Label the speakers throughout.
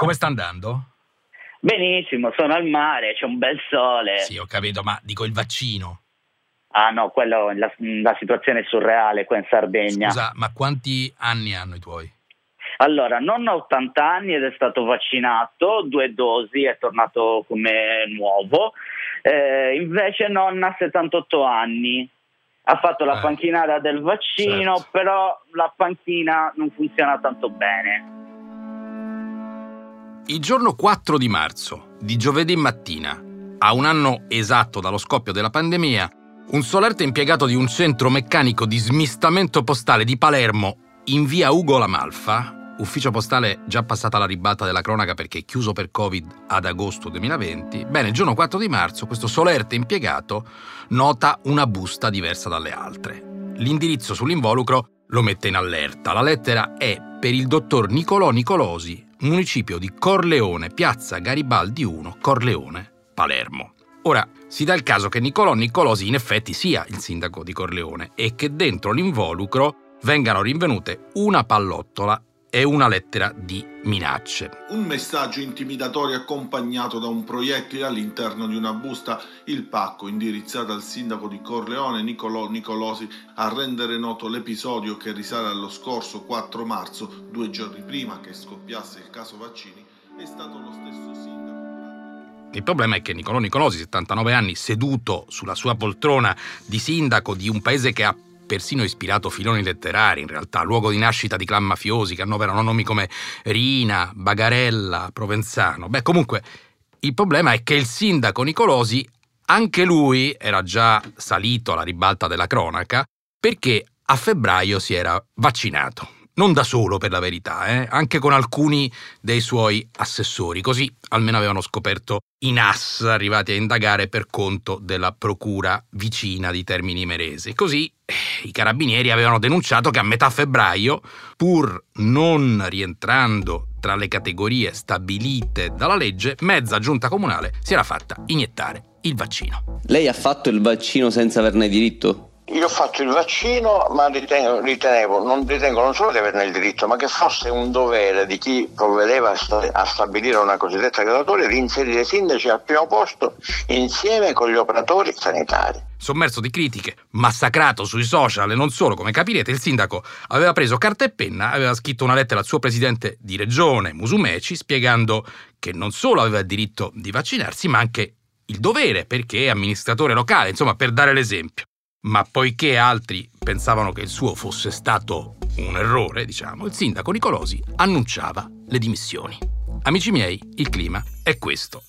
Speaker 1: Come sta andando?
Speaker 2: Benissimo, sono al mare, c'è un bel sole.
Speaker 1: Sì, ho capito, ma dico il vaccino.
Speaker 2: Ah no, quello, la, la situazione è surreale qua in Sardegna.
Speaker 1: Scusa, ma quanti anni hanno i tuoi?
Speaker 2: Allora, nonno ha 80 anni ed è stato vaccinato, due dosi, è tornato come nuovo. Eh, invece nonna ha 78 anni, ha fatto la
Speaker 1: Eh,
Speaker 2: panchinata del vaccino,
Speaker 1: certo.
Speaker 2: però la panchina non funziona tanto bene.
Speaker 1: Il giorno 4 di marzo, di giovedì mattina, a un anno esatto dallo scoppio della pandemia, un solerte impiegato di un centro meccanico di smistamento postale di Palermo, in via Ugo La Malfa, ufficio postale già passata la ribalta della cronaca perché chiuso per Covid ad agosto 2020, bene, il giorno 4 di marzo questo solerte impiegato nota una busta diversa dalle altre. L'indirizzo sull'involucro lo mette in allerta. La lettera è per il dottor Nicolò Nicolosi, municipio di Corleone, piazza Garibaldi 1, Corleone, Palermo. Ora, si dà il caso che Nicolò Nicolosi in effetti sia il sindaco di Corleone e che dentro l'involucro vengano rinvenute una pallottola e una lettera di minacce.
Speaker 3: Un messaggio intimidatorio accompagnato da un proiettile all'interno di una busta, il pacco indirizzato al sindaco di Corleone Nicolò Nicolosi a rendere noto l'episodio che risale allo scorso 4 marzo, due giorni prima che scoppiasse il caso vaccini, è stato lo stesso sindaco.
Speaker 1: Il problema è che Nicolò Nicolosi, 79 anni, seduto sulla sua poltrona di sindaco di un paese che ha persino ispirato filoni letterari, in realtà, luogo di nascita di clan mafiosi che annoverano nomi come Rina, Bagarella, Provenzano. Beh, comunque, il problema è che il sindaco Nicolosi, anche lui era già salito alla ribalta della cronaca, perché a febbraio si era vaccinato. Non da solo, per la verità, eh? anche con alcuni dei suoi assessori. Così almeno avevano scoperto i NAS arrivati a indagare per conto della procura vicina di Termini Imerese. Così eh, i carabinieri avevano denunciato che a metà febbraio, pur non rientrando tra le categorie stabilite dalla legge, mezza giunta comunale si era fatta iniettare il vaccino.
Speaker 4: Lei ha fatto il vaccino senza averne diritto?
Speaker 5: Io ho fatto il vaccino, ma ritengo, ritenevo, non ritengo non solo di averne il diritto, ma che fosse un dovere di chi provvedeva a, sta- a stabilire una cosiddetta graduatoria di inserire i sindaci al primo posto insieme con gli operatori sanitari.
Speaker 1: Sommerso di critiche, massacrato sui social e non solo, come capirete, il sindaco aveva preso carta e penna, aveva scritto una lettera al suo presidente di regione, Musumeci, spiegando che non solo aveva il diritto di vaccinarsi, ma anche il dovere, perché è amministratore locale, insomma, per dare l'esempio. Ma poiché altri pensavano che il suo fosse stato un errore, diciamo, il sindaco Nicolosi annunciava le dimissioni. Amici miei, il clima è questo.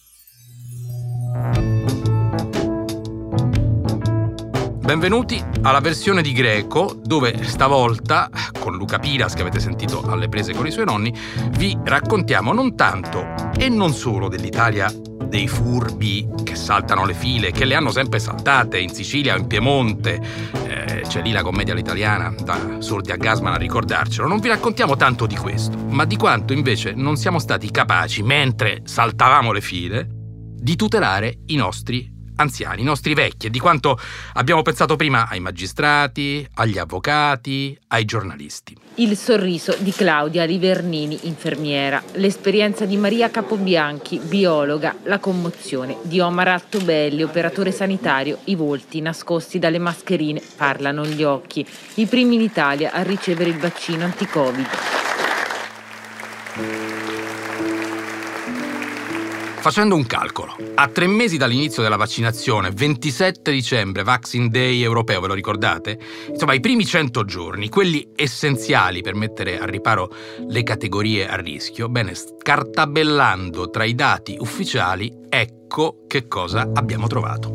Speaker 1: Benvenuti alla versione di Greco, dove stavolta, con Luca Piras che avete sentito alle prese con i suoi nonni, vi raccontiamo non tanto e non solo dell'Italia dei furbi che saltano le file, che le hanno sempre saltate in Sicilia o in Piemonte, eh, c'è lì la commedia all'italiana, da sordi a Gasman a ricordarcelo, non vi raccontiamo tanto di questo, ma di quanto invece non siamo stati capaci, mentre saltavamo le file, di tutelare i nostri anziani, i nostri vecchi, e di quanto abbiamo pensato prima ai magistrati, agli avvocati, ai giornalisti.
Speaker 6: Il sorriso di Claudia Rivernini, infermiera, l'esperienza di Maria Capobianchi, biologa, la commozione di Omar Altobelli, operatore sanitario, i volti nascosti dalle mascherine, parlano gli occhi, i primi in Italia a ricevere il vaccino anti-Covid.
Speaker 1: Facendo un calcolo, a tre mesi dall'inizio della vaccinazione, 27 dicembre, Vaccine Day europeo, ve lo ricordate? Insomma, i primi 100 giorni, quelli essenziali per mettere a riparo le categorie a rischio, bene, scartabellando tra i dati ufficiali, ecco che cosa abbiamo trovato.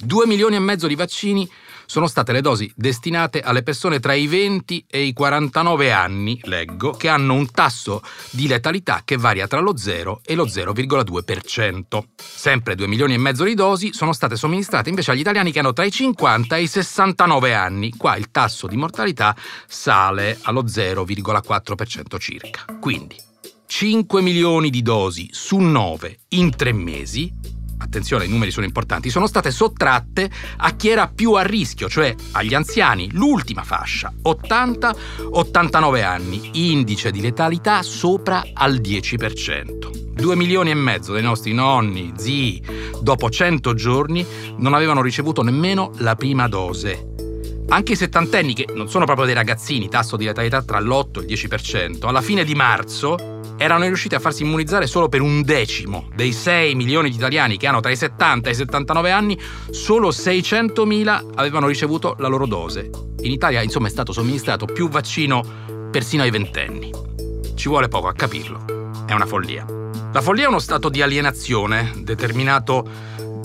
Speaker 1: 2 milioni e mezzo di vaccini sono state le dosi destinate alle persone tra i 20 e i 49 anni, leggo, che hanno un tasso di letalità che varia tra lo 0 e lo 0,2%. Sempre 2 milioni e mezzo di dosi sono state somministrate invece agli italiani che hanno tra i 50 e i 69 anni. Qua il tasso di mortalità sale allo 0,4% circa. Quindi 5 milioni di dosi su 9 in 3 mesi attenzione i numeri sono importanti, sono state sottratte a chi era più a rischio, cioè agli anziani, l'ultima fascia, 80-89 anni, indice di letalità sopra al 10%. 2 milioni e mezzo dei nostri nonni, zii, dopo 100 giorni non avevano ricevuto nemmeno la prima dose. Anche i settantenni, che non sono proprio dei ragazzini, tasso di letalità tra l'8 e il 10%, alla fine di marzo erano riusciti a farsi immunizzare solo per un decimo dei 6 milioni di italiani che hanno tra i 70 e i 79 anni, solo 600.000 avevano ricevuto la loro dose. In Italia, insomma, è stato somministrato più vaccino persino ai ventenni. Ci vuole poco a capirlo. È una follia. La follia è uno stato di alienazione determinato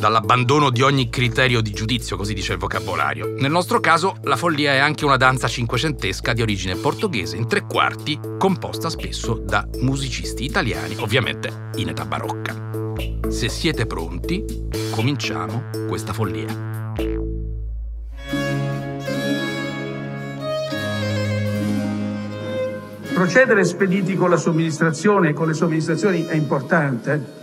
Speaker 1: dall'abbandono di ogni criterio di giudizio, così dice il vocabolario. Nel nostro caso, la follia è anche una danza cinquecentesca di origine portoghese in tre quarti, composta spesso da musicisti italiani, ovviamente in età barocca. Se siete pronti, cominciamo questa follia.
Speaker 7: Procedere spediti con la somministrazione e con le somministrazioni è importante,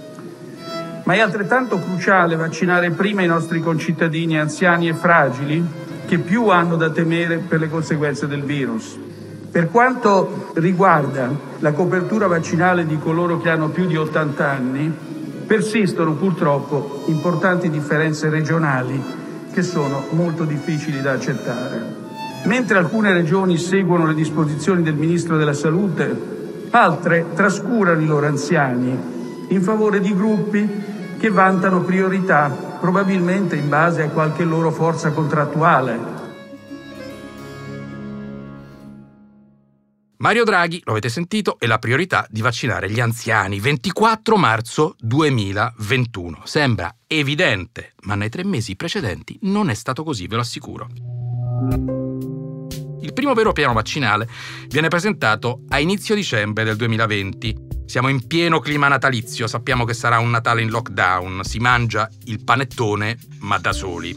Speaker 7: ma è altrettanto cruciale vaccinare prima i nostri concittadini anziani e fragili che più hanno da temere per le conseguenze del virus. Per quanto riguarda la copertura vaccinale di coloro che hanno più di 80 anni, persistono purtroppo importanti differenze regionali che sono molto difficili da accettare. Mentre alcune regioni seguono le disposizioni del Ministro della Salute, altre trascurano i loro anziani in favore di gruppi che vantano priorità, probabilmente in base a qualche loro forza contrattuale.
Speaker 1: Mario Draghi, lo avete sentito, è la priorità di vaccinare gli anziani. 24 marzo 2021. Sembra evidente, ma nei tre mesi precedenti non è stato così, ve lo assicuro. Il primo vero piano vaccinale viene presentato a inizio dicembre del 2020 siamo in pieno clima natalizio, sappiamo che sarà un Natale in lockdown, si mangia il panettone ma da soli.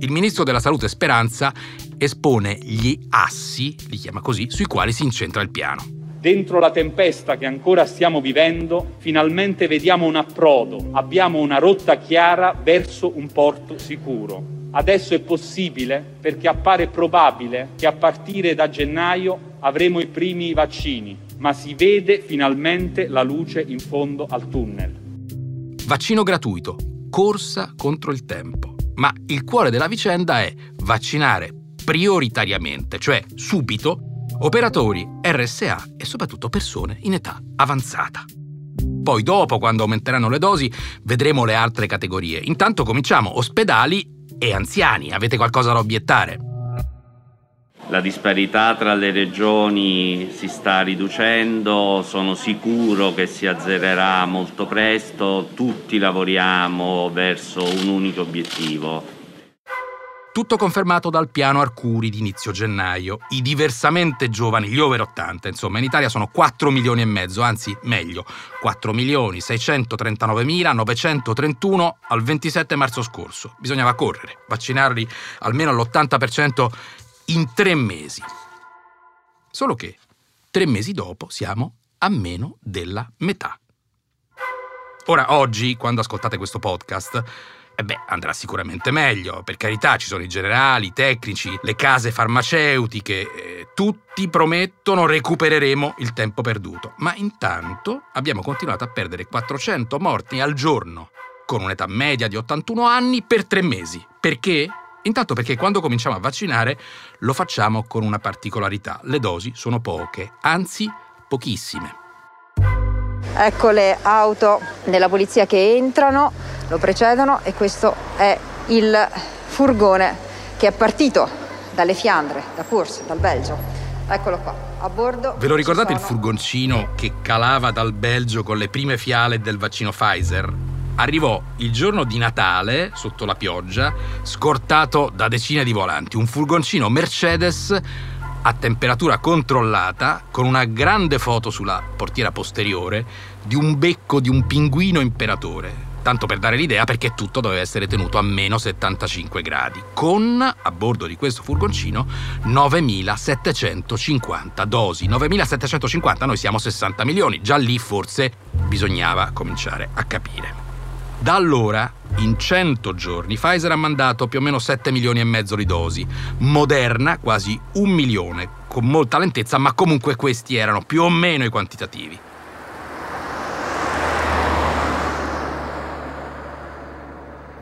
Speaker 1: Il ministro della Salute Speranza espone gli assi, li chiama così, sui quali si incentra il piano.
Speaker 8: Dentro la tempesta che ancora stiamo vivendo, finalmente vediamo un approdo, abbiamo una rotta chiara verso un porto sicuro. Adesso è possibile perché appare probabile che a partire da gennaio avremo i primi vaccini ma si vede finalmente la luce in fondo al tunnel.
Speaker 1: Vaccino gratuito, corsa contro il tempo. Ma il cuore della vicenda è vaccinare prioritariamente, cioè subito, operatori RSA e soprattutto persone in età avanzata. Poi dopo, quando aumenteranno le dosi, vedremo le altre categorie. Intanto cominciamo ospedali e anziani. Avete qualcosa da obiettare?
Speaker 9: La disparità tra le regioni si sta riducendo, sono sicuro che si azzererà molto presto, tutti lavoriamo verso un unico obiettivo.
Speaker 1: Tutto confermato dal piano Arcuri di inizio gennaio. I diversamente giovani, gli over 80, insomma, in Italia sono 4 milioni e mezzo, anzi meglio, 4 milioni 639 mila 931 al 27 marzo scorso. Bisognava correre, vaccinarli almeno all'80% in tre mesi. Solo che tre mesi dopo siamo a meno della metà. Ora, oggi, quando ascoltate questo podcast, e beh, andrà sicuramente meglio, per carità ci sono i generali, i tecnici, le case farmaceutiche, eh, tutti promettono recupereremo il tempo perduto. Ma intanto abbiamo continuato a perdere 400 morti al giorno, con un'età media di 81 anni, per tre mesi. Perché? Intanto perché quando cominciamo a vaccinare lo facciamo con una particolarità. Le dosi sono poche, anzi pochissime.
Speaker 10: Ecco le auto della polizia che entrano, lo precedono e questo è il furgone che è partito dalle Fiandre, da Cours, dal Belgio. Eccolo qua, a bordo.
Speaker 1: Ve lo ricordate
Speaker 10: sono...
Speaker 1: il furgoncino che calava dal Belgio con le prime fiale del vaccino Pfizer? Arrivò il giorno di Natale, sotto la pioggia, scortato da decine di volanti. Un furgoncino Mercedes a temperatura controllata, con una grande foto sulla portiera posteriore di un becco di un pinguino imperatore. Tanto per dare l'idea perché tutto doveva essere tenuto a meno 75 gradi, con a bordo di questo furgoncino 9.750 dosi. 9.750, noi siamo 60 milioni, già lì forse bisognava cominciare a capire. Da allora, in 100 giorni, Pfizer ha mandato più o meno 7 milioni e mezzo di dosi, Moderna quasi un milione, con molta lentezza, ma comunque questi erano più o meno i quantitativi.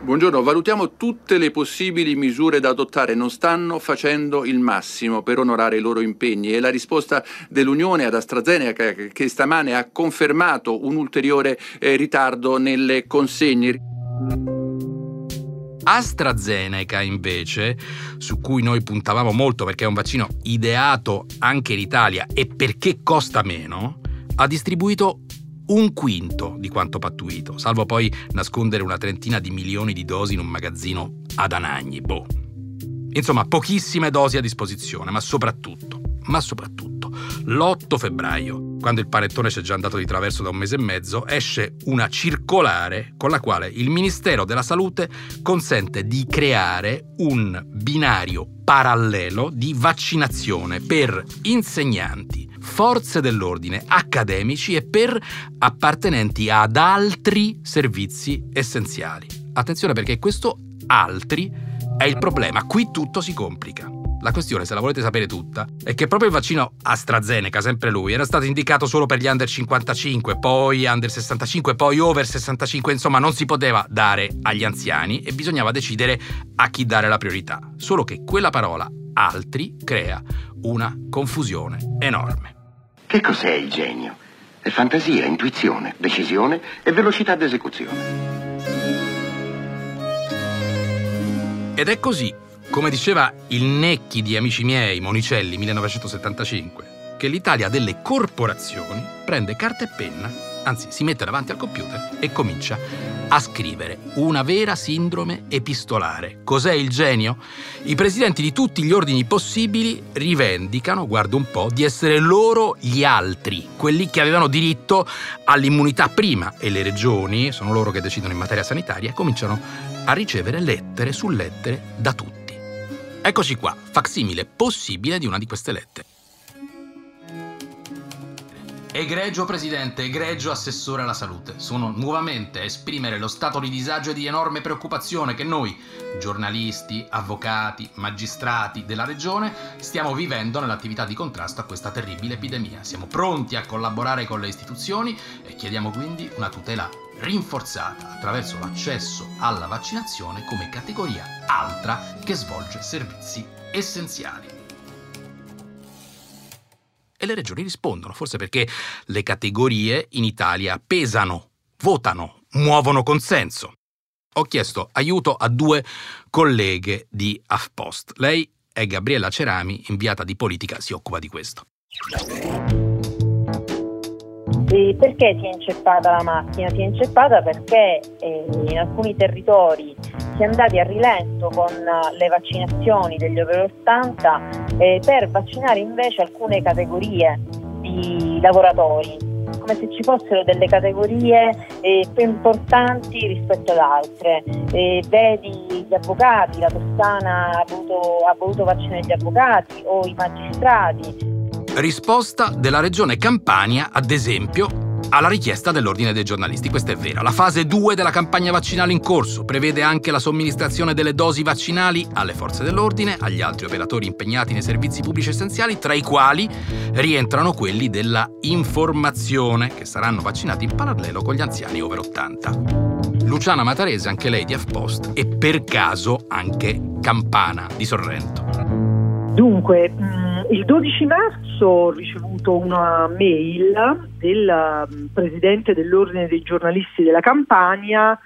Speaker 11: Buongiorno, valutiamo tutte le possibili misure da adottare, non stanno facendo il massimo per onorare i loro impegni e la risposta dell'Unione ad AstraZeneca che stamane ha confermato un ulteriore eh, ritardo nelle consegne.
Speaker 1: AstraZeneca invece, su cui noi puntavamo molto perché è un vaccino ideato anche in Italia e perché costa meno, ha distribuito un quinto di quanto pattuito, salvo poi nascondere una trentina di milioni di dosi in un magazzino ad Anagni. Boh. Insomma, pochissime dosi a disposizione, ma soprattutto, ma soprattutto, l'8 febbraio, quando il panettone c'è già andato di traverso da un mese e mezzo, esce una circolare con la quale il Ministero della Salute consente di creare un binario parallelo di vaccinazione per insegnanti, forze dell'ordine, accademici e per appartenenti ad altri servizi essenziali. Attenzione perché questo altri è il problema, qui tutto si complica. La questione, se la volete sapere tutta, è che proprio il vaccino AstraZeneca, sempre lui, era stato indicato solo per gli under 55, poi under 65, poi over 65, insomma non si poteva dare agli anziani e bisognava decidere a chi dare la priorità. Solo che quella parola altri crea una confusione enorme.
Speaker 12: Che cos'è il genio? È fantasia, intuizione, decisione e velocità d'esecuzione.
Speaker 1: Ed è così, come diceva il Necchi di Amici miei, Monicelli, 1975, che l'Italia delle corporazioni prende carta e penna anzi si mette davanti al computer e comincia a scrivere una vera sindrome epistolare. Cos'è il genio? I presidenti di tutti gli ordini possibili rivendicano, guarda un po', di essere loro gli altri, quelli che avevano diritto all'immunità prima e le regioni, sono loro che decidono in materia sanitaria, cominciano a ricevere lettere su lettere da tutti. Eccoci qua, facsimile possibile di una di queste lettere. Egregio Presidente, egregio Assessore alla Salute, sono nuovamente a esprimere lo stato di disagio e di enorme preoccupazione che noi, giornalisti, avvocati, magistrati della Regione, stiamo vivendo nell'attività di contrasto a questa terribile epidemia. Siamo pronti a collaborare con le istituzioni e chiediamo quindi una tutela rinforzata attraverso l'accesso alla vaccinazione come categoria altra che svolge servizi essenziali. E le regioni rispondono, forse perché le categorie in Italia pesano, votano, muovono consenso. Ho chiesto aiuto a due colleghe di AFPost. Lei è Gabriella Cerami, inviata di politica, si occupa di questo.
Speaker 13: E perché si è inceppata la macchina? Si è inceppata perché eh, in alcuni territori si è andati a rilento con le vaccinazioni degli over 80 eh, per vaccinare invece alcune categorie di lavoratori, come se ci fossero delle categorie eh, più importanti rispetto ad altre. Eh, vedi gli avvocati, la Toscana ha voluto, ha voluto vaccinare gli avvocati o i magistrati.
Speaker 1: Risposta della regione Campania, ad esempio, alla richiesta dell'Ordine dei giornalisti. Questa è vera. La fase 2 della campagna vaccinale in corso prevede anche la somministrazione delle dosi vaccinali alle forze dell'ordine, agli altri operatori impegnati nei servizi pubblici essenziali, tra i quali rientrano quelli della informazione, che saranno vaccinati in parallelo con gli anziani over 80. Luciana Matarese, anche lei di AFPost, e per caso anche Campana di Sorrento.
Speaker 14: Dunque, mm, il 12 marzo ho ricevuto una mail del mm, presidente dell'Ordine dei giornalisti della Campania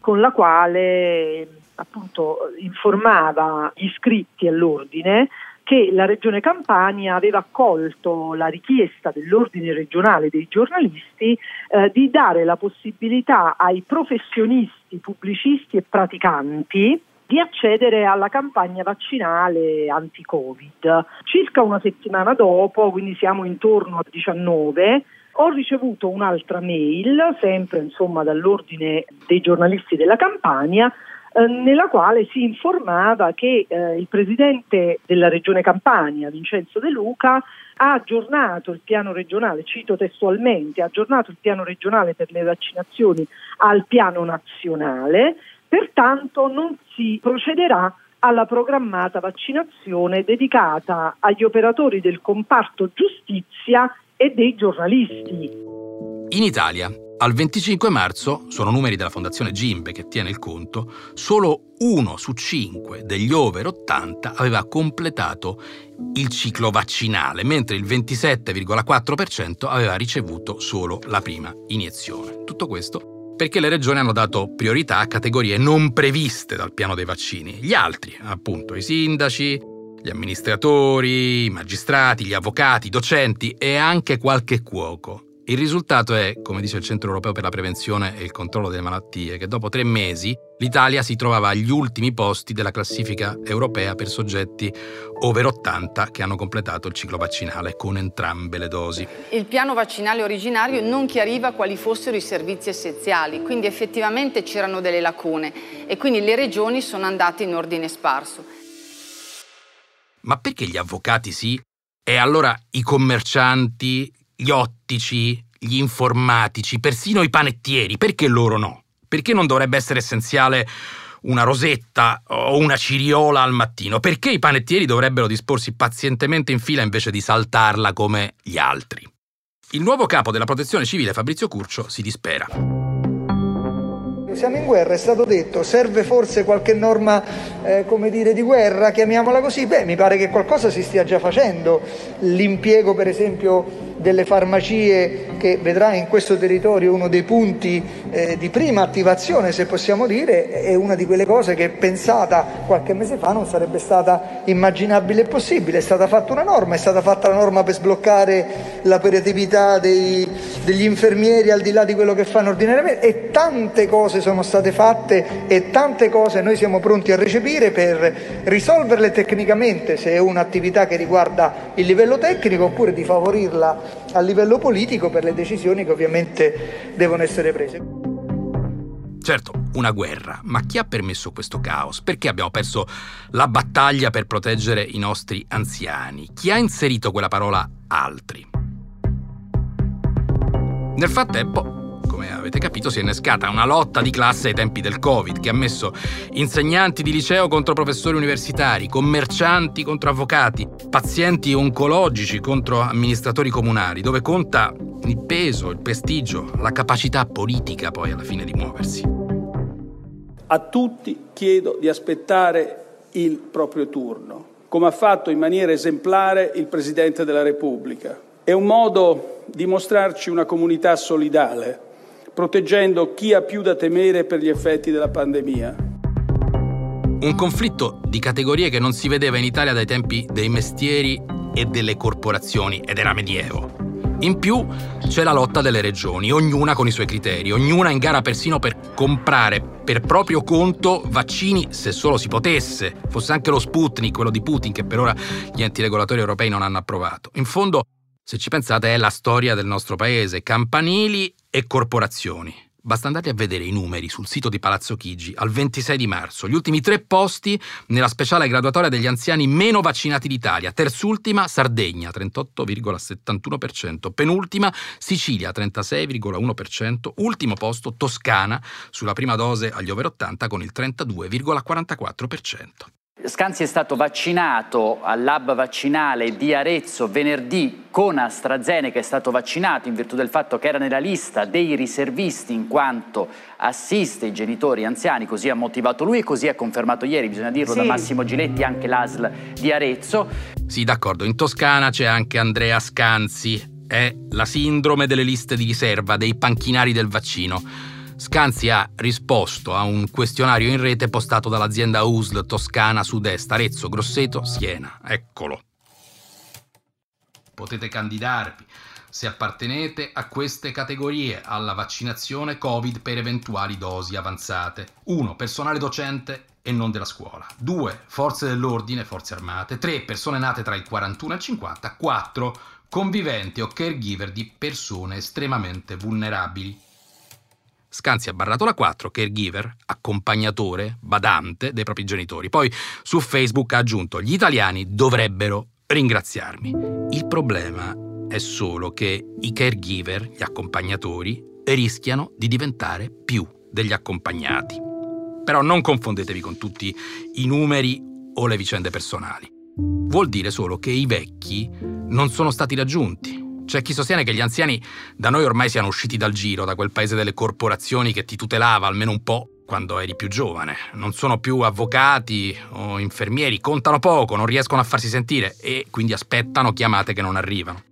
Speaker 14: con la quale appunto informava gli iscritti all'ordine che la Regione Campania aveva accolto la richiesta dell'Ordine regionale dei giornalisti eh, di dare la possibilità ai professionisti, pubblicisti e praticanti di accedere alla campagna vaccinale anti-Covid. Circa una settimana dopo, quindi siamo intorno al 19, ho ricevuto un'altra mail, sempre insomma dall'ordine dei giornalisti della Campania, eh, nella quale si informava che eh, il presidente della regione Campania, Vincenzo De Luca, ha aggiornato il piano regionale, cito testualmente, ha aggiornato il piano regionale per le vaccinazioni al piano nazionale, pertanto non si procederà alla programmata vaccinazione dedicata agli operatori del comparto giustizia e dei giornalisti.
Speaker 1: In Italia, al 25 marzo, sono numeri della Fondazione Gimbe che tiene il conto, solo uno su cinque degli over 80 aveva completato il ciclo vaccinale, mentre il 27,4% aveva ricevuto solo la prima iniezione. Tutto questo perché le regioni hanno dato priorità a categorie non previste dal piano dei vaccini. Gli altri, appunto, i sindaci, gli amministratori, i magistrati, gli avvocati, i docenti e anche qualche cuoco. Il risultato è, come dice il Centro Europeo per la Prevenzione e il Controllo delle Malattie, che dopo tre mesi l'Italia si trovava agli ultimi posti della classifica europea per soggetti over 80 che hanno completato il ciclo vaccinale con entrambe le dosi.
Speaker 15: Il piano vaccinale originario non chiariva quali fossero i servizi essenziali, quindi effettivamente c'erano delle lacune e quindi le regioni sono andate in ordine sparso.
Speaker 1: Ma perché gli avvocati sì? E allora i commercianti, gli ottici, gli informatici, persino i panettieri, perché loro no? Perché non dovrebbe essere essenziale una rosetta o una ciriola al mattino? Perché i panettieri dovrebbero disporsi pazientemente in fila invece di saltarla come gli altri? Il nuovo capo della protezione civile Fabrizio Curcio si dispera.
Speaker 16: Siamo in guerra, è stato detto, serve forse qualche norma eh, come dire, di guerra, chiamiamola così? Beh, mi pare che qualcosa si stia già facendo. L'impiego, per esempio, delle farmacie che vedrà in questo territorio uno dei punti eh, di prima attivazione, se possiamo dire, è una di quelle cose che pensata qualche mese fa non sarebbe stata immaginabile e possibile. È stata fatta una norma, è stata fatta la norma per sbloccare l'operatività dei, degli infermieri al di là di quello che fanno ordinariamente e tante cose sono state fatte e tante cose noi siamo pronti a recepire per risolverle tecnicamente se è un'attività che riguarda il livello tecnico oppure di favorirla a livello politico per le decisioni che ovviamente devono essere prese.
Speaker 1: Certo, una guerra, ma chi ha permesso questo caos? Perché abbiamo perso la battaglia per proteggere i nostri anziani? Chi ha inserito quella parola altri? Nel frattempo, come avete capito, si è innescata una lotta di classe ai tempi del Covid che ha messo insegnanti di liceo contro professori universitari, commercianti contro avvocati, pazienti oncologici contro amministratori comunali, dove conta il peso, il prestigio, la capacità politica poi alla fine di muoversi.
Speaker 17: A tutti chiedo di aspettare il proprio turno, come ha fatto in maniera esemplare il Presidente della Repubblica. È un modo di mostrarci una comunità solidale, proteggendo chi ha più da temere per gli effetti della pandemia.
Speaker 1: Un conflitto di categorie che non si vedeva in Italia dai tempi dei mestieri e delle corporazioni, ed era medievo. In più c'è la lotta delle regioni, ognuna con i suoi criteri, ognuna in gara persino per comprare per proprio conto vaccini se solo si potesse, fosse anche lo Sputnik, quello di Putin, che per ora gli enti regolatori europei non hanno approvato. In fondo, se ci pensate, è la storia del nostro paese, campanili e corporazioni. Basta andare a vedere i numeri sul sito di Palazzo Chigi al 26 di marzo, gli ultimi tre posti nella speciale graduatoria degli anziani meno vaccinati d'Italia. Terzultima Sardegna 38,71%, penultima Sicilia 36,1%, ultimo posto Toscana sulla prima dose agli over 80 con il 32,44%.
Speaker 18: Scanzi è stato vaccinato al lab vaccinale di Arezzo venerdì con AstraZeneca, è stato vaccinato in virtù del fatto che era nella lista dei riservisti in quanto assiste i genitori anziani, così ha motivato lui e così ha confermato ieri, bisogna dirlo, sì. da Massimo Giletti anche l'ASL di Arezzo.
Speaker 1: Sì, d'accordo, in Toscana c'è anche Andrea Scanzi, è la sindrome delle liste di riserva, dei panchinari del vaccino. Scanzi ha risposto a un questionario in rete postato dall'azienda USL Toscana Sud-Est, Arezzo, Grosseto, Siena. Eccolo. Potete candidarvi se appartenete a queste categorie alla vaccinazione Covid per eventuali dosi avanzate. 1. Personale docente e non della scuola. 2. Forze dell'ordine, forze armate. 3. Persone nate tra il 41 e il 50. 4. Conviventi o caregiver di persone estremamente vulnerabili. Scanzi ha barrato la 4, caregiver, accompagnatore, badante dei propri genitori. Poi su Facebook ha aggiunto gli italiani dovrebbero ringraziarmi. Il problema è solo che i caregiver, gli accompagnatori, rischiano di diventare più degli accompagnati. Però non confondetevi con tutti i numeri o le vicende personali. Vuol dire solo che i vecchi non sono stati raggiunti. C'è chi sostiene che gli anziani da noi ormai siano usciti dal giro, da quel paese delle corporazioni che ti tutelava almeno un po' quando eri più giovane. Non sono più avvocati o infermieri, contano poco, non riescono a farsi sentire e quindi aspettano chiamate che non arrivano.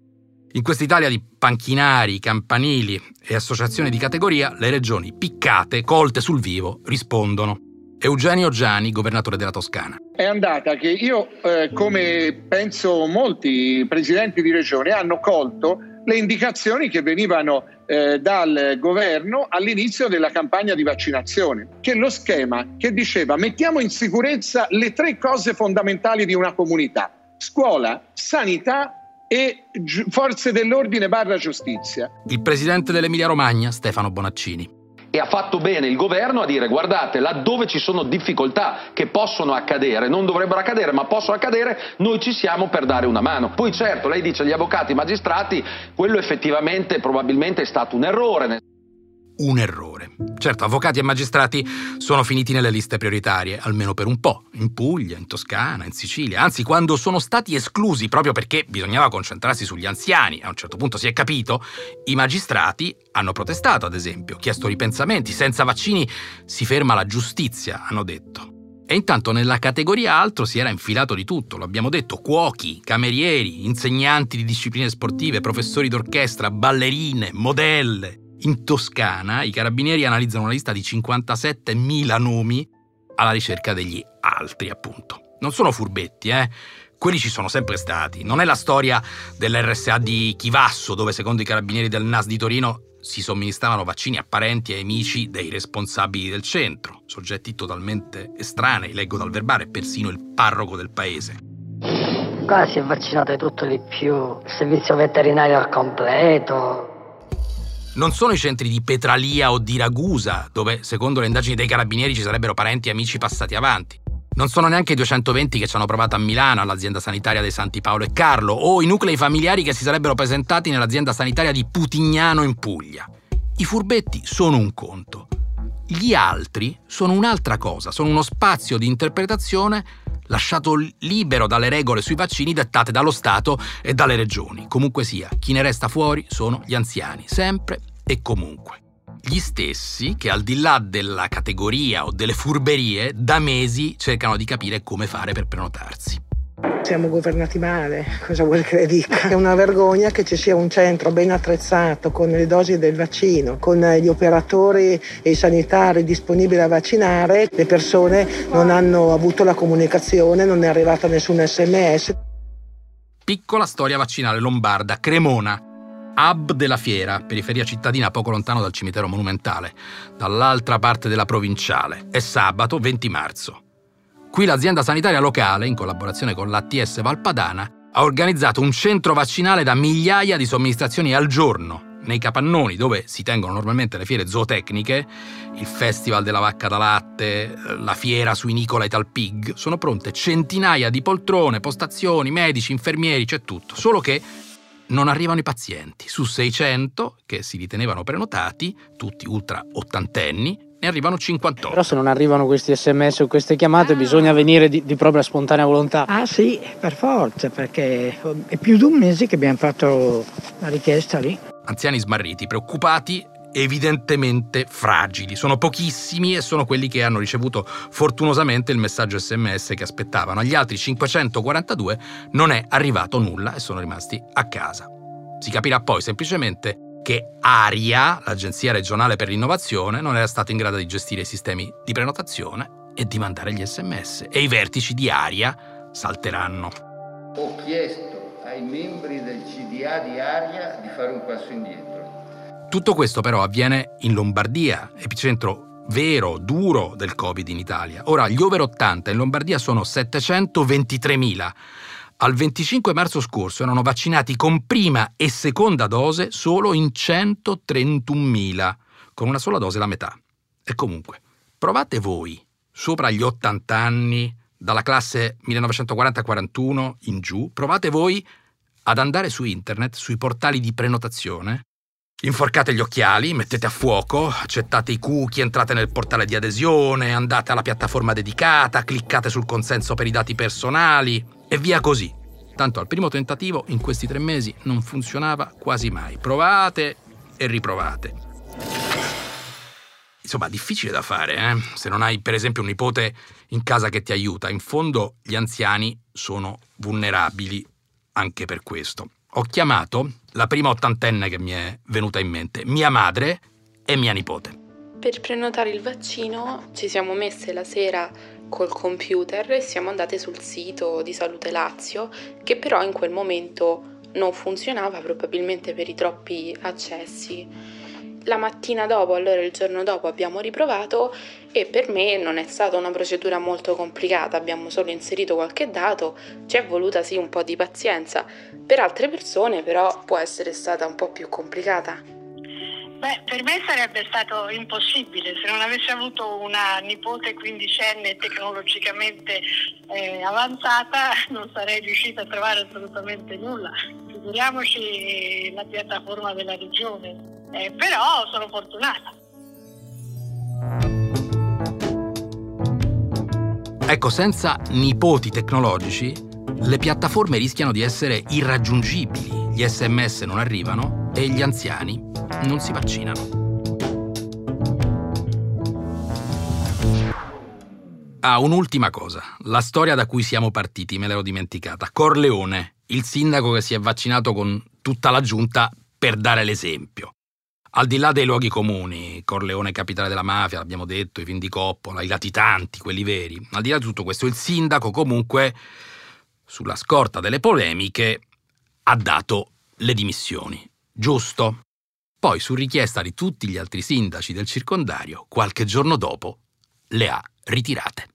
Speaker 1: In quest'Italia di panchinari, campanili e associazioni di categoria, le regioni piccate, colte sul vivo, rispondono. Eugenio Giani, governatore della Toscana.
Speaker 19: È andata che io, eh, come penso molti presidenti di regione, hanno colto le indicazioni che venivano eh, dal governo all'inizio della campagna di vaccinazione, che lo schema che diceva mettiamo in sicurezza le tre cose fondamentali di una comunità, scuola, sanità e forze dell'ordine barra giustizia.
Speaker 1: Il presidente dell'Emilia Romagna, Stefano Bonaccini.
Speaker 20: E ha fatto bene il governo a dire guardate, laddove ci sono difficoltà che possono accadere, non dovrebbero accadere, ma possono accadere, noi ci siamo per dare una mano. Poi certo, lei dice gli avvocati, i magistrati, quello effettivamente probabilmente è stato un errore
Speaker 1: un errore. Certo, avvocati e magistrati sono finiti nelle liste prioritarie, almeno per un po', in Puglia, in Toscana, in Sicilia, anzi quando sono stati esclusi proprio perché bisognava concentrarsi sugli anziani, a un certo punto si è capito, i magistrati hanno protestato, ad esempio, chiesto ripensamenti, senza vaccini si ferma la giustizia, hanno detto. E intanto nella categoria altro si era infilato di tutto, lo abbiamo detto, cuochi, camerieri, insegnanti di discipline sportive, professori d'orchestra, ballerine, modelle, in Toscana i carabinieri analizzano una lista di 57.000 nomi alla ricerca degli altri, appunto. Non sono furbetti, eh? Quelli ci sono sempre stati. Non è la storia dell'RSA di Chivasso, dove secondo i carabinieri del NAS di Torino si somministravano vaccini a parenti e amici dei responsabili del centro, soggetti totalmente estranei, leggo dal verbale, persino il parroco del paese.
Speaker 21: Qua si è vaccinato tutto di più, il servizio veterinario al completo,
Speaker 1: non sono i centri di Petralia o di Ragusa, dove secondo le indagini dei carabinieri ci sarebbero parenti e amici passati avanti. Non sono neanche i 220 che ci hanno provato a Milano, all'azienda sanitaria dei Santi Paolo e Carlo, o i nuclei familiari che si sarebbero presentati nell'azienda sanitaria di Putignano in Puglia. I furbetti sono un conto. Gli altri sono un'altra cosa, sono uno spazio di interpretazione lasciato libero dalle regole sui vaccini dettate dallo Stato e dalle regioni. Comunque sia, chi ne resta fuori sono gli anziani, sempre e comunque. Gli stessi che al di là della categoria o delle furberie da mesi cercano di capire come fare per prenotarsi.
Speaker 22: Siamo governati male, cosa vuol che dica? È una vergogna che ci sia un centro ben attrezzato con le dosi del vaccino, con gli operatori e i sanitari disponibili a vaccinare, le persone non hanno avuto la comunicazione, non è arrivata nessun sms.
Speaker 1: Piccola storia vaccinale lombarda, Cremona, hub della fiera, periferia cittadina poco lontano dal cimitero monumentale, dall'altra parte della provinciale. È sabato 20 marzo. Qui l'azienda sanitaria locale, in collaborazione con l'ATS Valpadana, ha organizzato un centro vaccinale da migliaia di somministrazioni al giorno nei capannoni dove si tengono normalmente le fiere zootecniche, il Festival della Vacca da Latte, la fiera suinicola Italpig, sono pronte centinaia di poltrone, postazioni, medici, infermieri, c'è tutto. Solo che non arrivano i pazienti. Su 600 che si ritenevano prenotati, tutti ultra ottantenni, ne arrivano 58.
Speaker 23: Però se non arrivano questi sms o queste chiamate ah. bisogna venire di, di, propria spontanea volontà.
Speaker 22: Ah sì, per forza, perché è più di un mese che abbiamo fatto la richiesta lì.
Speaker 1: Anziani smarriti, preoccupati evidentemente fragili. Sono pochissimi e sono quelli che hanno ricevuto fortunosamente il messaggio sms che aspettavano. Agli altri 542 non è arrivato nulla e sono rimasti a casa. Si capirà poi semplicemente che ARIA, l'Agenzia regionale per l'innovazione, non era stata in grado di gestire i sistemi di prenotazione e di mandare gli sms e i vertici di ARIA salteranno.
Speaker 24: Ho chiesto ai membri del CDA di ARIA di fare un passo indietro.
Speaker 1: Tutto questo però avviene in Lombardia, epicentro vero, duro del Covid in Italia. Ora, gli over 80 in Lombardia sono 723.000 al 25 marzo scorso erano vaccinati con prima e seconda dose solo in 131.000, con una sola dose la metà. E comunque, provate voi, sopra gli 80 anni, dalla classe 1940-41 in giù, provate voi ad andare su internet, sui portali di prenotazione, inforcate gli occhiali, mettete a fuoco, accettate i cookie, entrate nel portale di adesione, andate alla piattaforma dedicata, cliccate sul consenso per i dati personali e via così. Tanto al primo tentativo in questi tre mesi non funzionava quasi mai. Provate e riprovate. Insomma, difficile da fare, eh? Se non hai, per esempio, un nipote in casa che ti aiuta. In fondo, gli anziani sono vulnerabili anche per questo. Ho chiamato la prima ottantenne che mi è venuta in mente, mia madre e mia nipote.
Speaker 25: Per prenotare il vaccino ci siamo messe la sera col computer e siamo andate sul sito di Salute Lazio, che però in quel momento non funzionava probabilmente per i troppi accessi la mattina dopo, allora il giorno dopo abbiamo riprovato e per me non è stata una procedura molto complicata, abbiamo solo inserito qualche dato, ci è voluta sì un po' di pazienza, per altre persone però può essere stata un po' più complicata.
Speaker 26: Beh, per me sarebbe stato impossibile se non avessi avuto una nipote quindicenne tecnologicamente eh, avanzata non sarei riuscita a trovare assolutamente nulla. Figuriamoci la piattaforma della regione eh, però sono fortunata.
Speaker 1: Ecco, senza nipoti tecnologici, le piattaforme rischiano di essere irraggiungibili, gli sms non arrivano e gli anziani non si vaccinano. Ah, un'ultima cosa. La storia da cui siamo partiti, me l'ero dimenticata. Corleone, il sindaco che si è vaccinato con tutta la giunta per dare l'esempio. Al di là dei luoghi comuni, Corleone capitale della mafia, l'abbiamo detto, i vin di Coppola, i latitanti, quelli veri, al di là di tutto questo, il sindaco comunque, sulla scorta delle polemiche, ha dato le dimissioni. Giusto? Poi, su richiesta di tutti gli altri sindaci del circondario, qualche giorno dopo, le ha ritirate.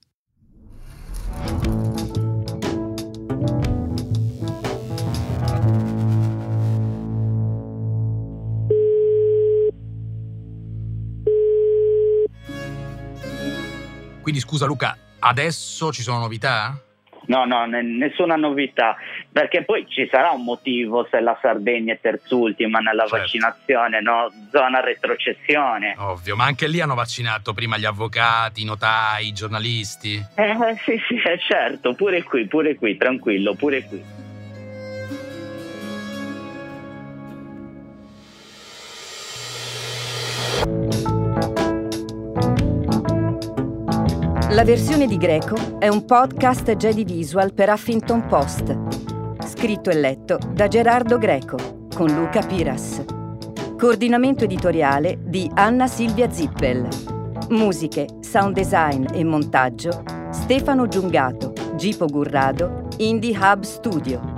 Speaker 1: Quindi scusa Luca, adesso ci sono novità?
Speaker 27: No, no, nessuna novità, perché poi ci sarà un motivo se la Sardegna è terzultima nella certo. vaccinazione, no? Zona retrocessione.
Speaker 1: Ovvio, ma anche lì hanno vaccinato prima gli avvocati, i notai, i giornalisti.
Speaker 27: Eh, sì, sì, certo, pure qui, pure qui, tranquillo, pure qui.
Speaker 28: La versione di Greco è un podcast Jedi Visual per Huffington Post, scritto e letto da Gerardo Greco con Luca Piras. Coordinamento editoriale di Anna Silvia Zippel. Musiche, sound design e montaggio Stefano Giungato, Gipo Gurrado, Indie Hub Studio.